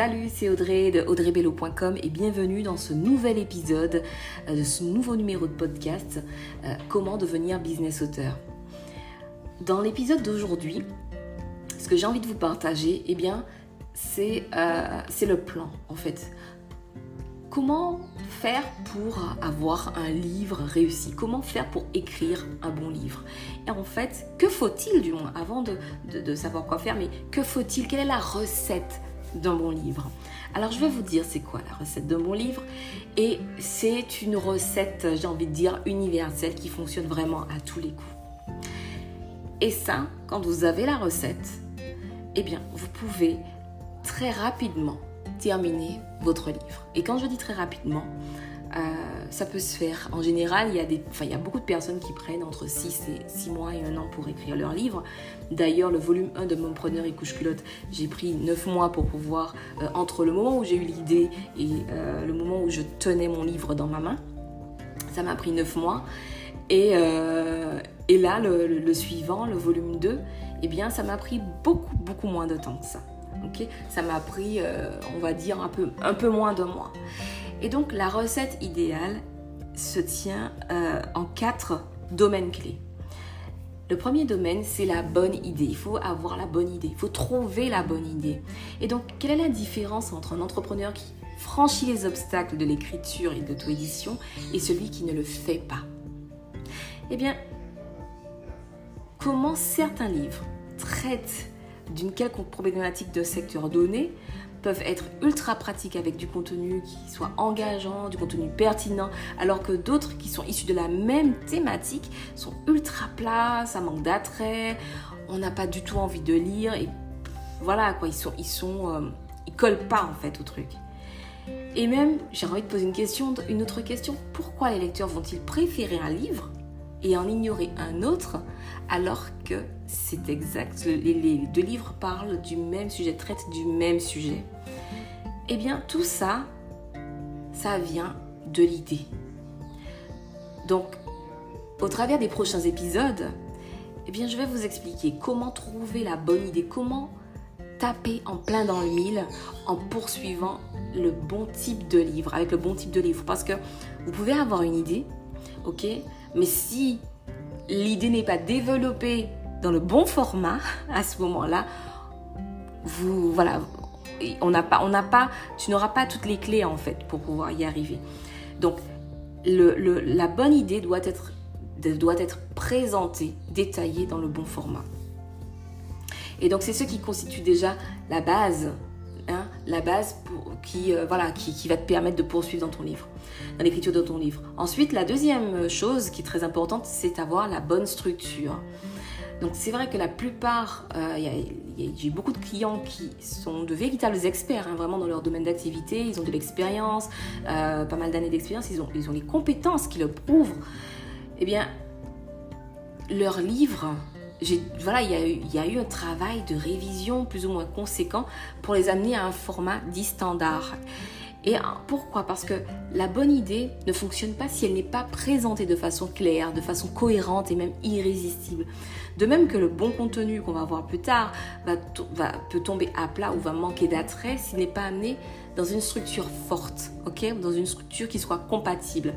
Salut, c'est Audrey de audreybello.com et bienvenue dans ce nouvel épisode euh, de ce nouveau numéro de podcast euh, Comment devenir business auteur. Dans l'épisode d'aujourd'hui, ce que j'ai envie de vous partager, eh bien, c'est euh, le plan en fait. Comment faire pour avoir un livre réussi? Comment faire pour écrire un bon livre? Et en fait, que faut-il du moins, avant de, de savoir quoi faire, mais que faut-il? Quelle est la recette d'un bon livre. Alors je vais vous dire c'est quoi la recette d'un bon livre et c'est une recette, j'ai envie de dire, universelle qui fonctionne vraiment à tous les coups. Et ça, quand vous avez la recette, eh bien vous pouvez très rapidement terminer votre livre. Et quand je dis très rapidement, euh, ça peut se faire. En général, il y, a des, il y a beaucoup de personnes qui prennent entre 6 et 6 mois et un an pour écrire leur livre. D'ailleurs, le volume 1 de Mon preneur et couche culotte, j'ai pris 9 mois pour pouvoir, euh, entre le moment où j'ai eu l'idée et euh, le moment où je tenais mon livre dans ma main, ça m'a pris 9 mois. Et, et là, le, suivant, le volume 2, eh bien, ça m'a pris beaucoup, beaucoup moins de temps que ça. ok? Ça m'a pris, on va dire, un peu, un peu moins d'un mois. Et donc la recette idéale se tient euh, en quatre domaines clés. Le premier domaine, c'est la bonne idée. Il faut avoir la bonne idée. Il faut trouver la bonne idée. Et donc, quelle est la différence entre un entrepreneur qui franchit les obstacles de l'écriture et de l'auto-édition et celui qui ne le fait pas? Eh bien, comment certains livres traitent d'une quelconque problématique de secteur donné peuvent être ultra pratiques avec du contenu qui soit engageant, du contenu pertinent, alors que d'autres qui sont issus de la même thématique sont ultra plats, ça manque d'attrait, on n'a pas du tout envie de lire et voilà quoi, ils sont, ils sont, euh, ils collent pas en fait au truc. Et même, j'ai envie de poser une question, une autre question. Pourquoi les lecteurs vont-ils préférer un livre et en ignorer un autre alors que c'est exact, les, deux livres parlent du même sujet, traitent du même sujet. Eh bien, tout ça, ça vient de l'idée. Donc, au travers des prochains épisodes, eh bien, je vais vous expliquer comment trouver la bonne idée, comment taper en plein dans le mille en poursuivant le bon type de livre, avec le bon type de livre. Parce que vous pouvez avoir une idée, ok, mais si l'idée n'est pas développée dans le bon format à ce moment-là, on n'a pas, tu n'auras pas toutes les clés en fait pour pouvoir y arriver. Donc la bonne idée doit être, présentée, détaillée dans le bon format. Et donc c'est ce qui constitue déjà la base la base qui, euh, qui, va te permettre de poursuivre dans ton livre, dans l'écriture de ton livre. Ensuite, la deuxième chose qui est très importante, c'est avoir la bonne structure. Donc c'est vrai que la plupart, euh, j'ai beaucoup de clients qui sont de véritables experts, hein, vraiment dans leur domaine d'activité, ils ont de l'expérience, euh, pas mal d'années d'expérience, ils ont, ils ont les compétences qui le prouvent. Eh bien, leur livre, voilà, il y, a eu, un travail de révision plus ou moins conséquent pour les amener à un format dit standard. Et pourquoi? Parce que la bonne idée ne fonctionne pas si elle n'est pas présentée de façon claire, de façon cohérente et même irrésistible. De même que le bon contenu qu'on va voir plus tard va, peut tomber à plat ou va manquer d'attrait s'il n'est pas amené dans une structure forte, ok? Dans une structure qui soit compatible.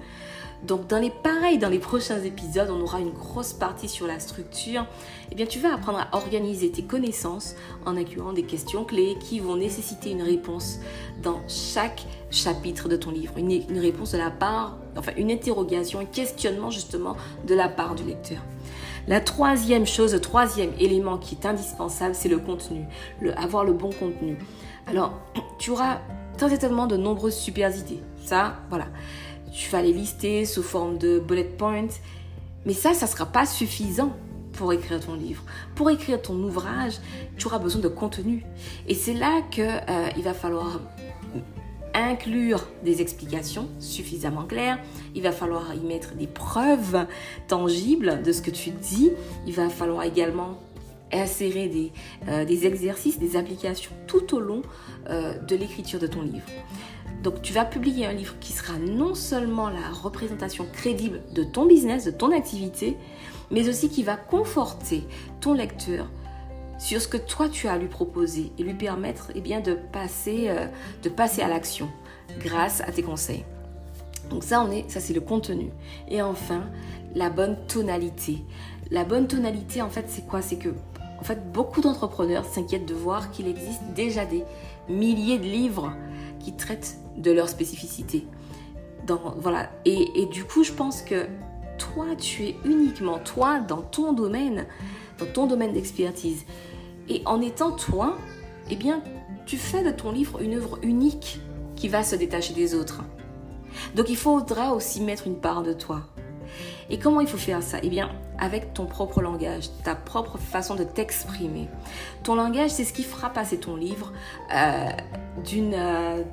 Donc dans les pareils, dans les prochains épisodes, on aura une grosse partie sur la structure. Eh bien, tu vas apprendre à organiser tes connaissances en incluant des questions clés qui vont nécessiter une réponse dans chaque chapitre de ton livre. Une, réponse de la part, enfin une interrogation, un questionnement justement de la part du lecteur. La troisième chose, le troisième élément qui est indispensable, c'est le contenu, avoir le bon contenu. Alors, tu auras très certainement de nombreuses super idées. Ça, voilà tu vas les lister sous forme de bullet points. Mais ça, ça ne sera pas suffisant pour écrire ton livre. Pour écrire ton ouvrage, tu auras besoin de contenu. Et c'est là qu'il euh, il va falloir inclure des explications suffisamment claires. Il va falloir y mettre des preuves tangibles de ce que tu dis. Il va falloir également insérer des, euh, exercices, des applications tout au long euh, de l'écriture de ton livre. Donc tu vas publier un livre qui sera non seulement la représentation crédible de ton business, de ton activité, mais aussi qui va conforter ton lecteur sur ce que toi tu as à lui proposer et lui permettre eh bien, de, passer, euh, de passer à l'action grâce à tes conseils. Donc ça, on est, ça c'est le contenu. Et enfin, la bonne tonalité. La bonne tonalité, en fait, c'est quoi? C'est que, beaucoup d'entrepreneurs s'inquiètent de voir qu'il existe déjà des milliers de livres qui traitent de leur spécificité. Dans, voilà. Et, du coup, je pense que toi, tu es uniquement toi dans ton domaine, dans ton domaine d'expertise. Et en étant toi, eh bien, tu fais de ton livre une œuvre unique qui va se détacher des autres. Donc il faudra aussi mettre une part de toi. Et comment il faut faire ça? Eh bien, avec ton propre langage, ta propre façon de t'exprimer. Ton langage, c'est ce qui fera passer ton livre euh, d'une... Euh,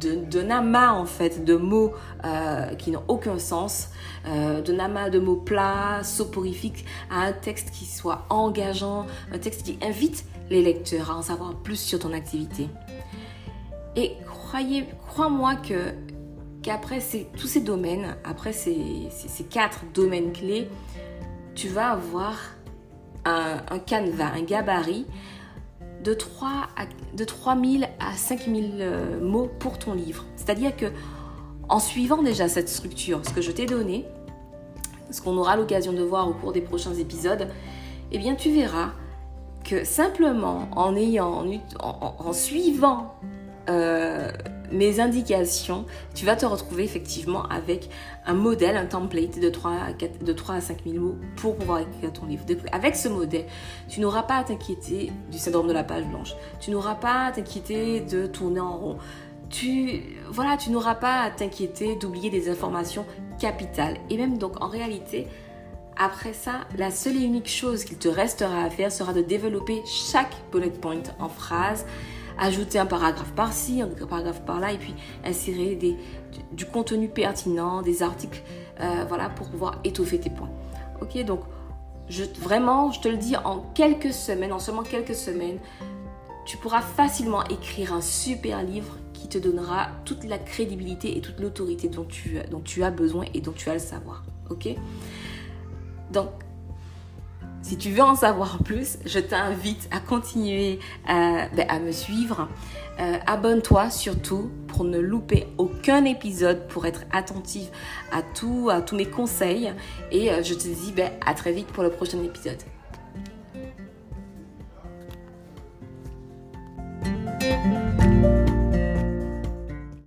d'un amas en fait de mots euh, qui n'ont aucun sens, euh, d'un de mots plats, soporifiques, à un texte qui soit engageant, un texte qui invite les lecteurs à en savoir plus sur ton activité. Et croyez, crois-moi que qu'après tous ces domaines, après ces, ces, quatre domaines clés, tu vas avoir un, un canevas, un gabarit de 3 à, de 3000 à 5000 euh, mots pour ton livre. C'est-à-dire que en suivant déjà cette structure, ce que je t'ai donné, ce qu'on aura l'occasion de voir au cours des prochains épisodes, eh bien tu verras que simplement en ayant en, suivant euh, mes indications, tu vas te retrouver effectivement avec un modèle, un template de 3 à, 4, de 3 à 5 000 mots pour pouvoir écrire ton livre. avec ce modèle, tu n'auras pas à t'inquiéter du syndrome de la page blanche. Tu n'auras pas à t'inquiéter de tourner en rond. Tu, voilà, tu n'auras pas à t'inquiéter d'oublier des informations capitales. Et même donc en réalité, après ça, la seule et unique chose qu'il te restera à faire sera de développer chaque bullet point en phrase ajouter un paragraphe par-ci, un paragraphe par-là, et puis insérer du, contenu pertinent, des articles, euh, voilà, pour pouvoir étoffer tes points. Ok, donc vraiment, je te le dis, en quelques semaines, en seulement quelques semaines, tu pourras facilement écrire un super livre qui te donnera toute la crédibilité et toute l'autorité dont tu, dont tu as besoin et dont tu as le savoir. Ok? Donc, si tu veux en savoir plus, je t'invite à continuer euh, ben, à me suivre. Euh, abonne-toi surtout pour ne louper aucun épisode, pour être tout, à tous mes conseils. Et euh, je te dis ben, à très vite pour le prochain épisode.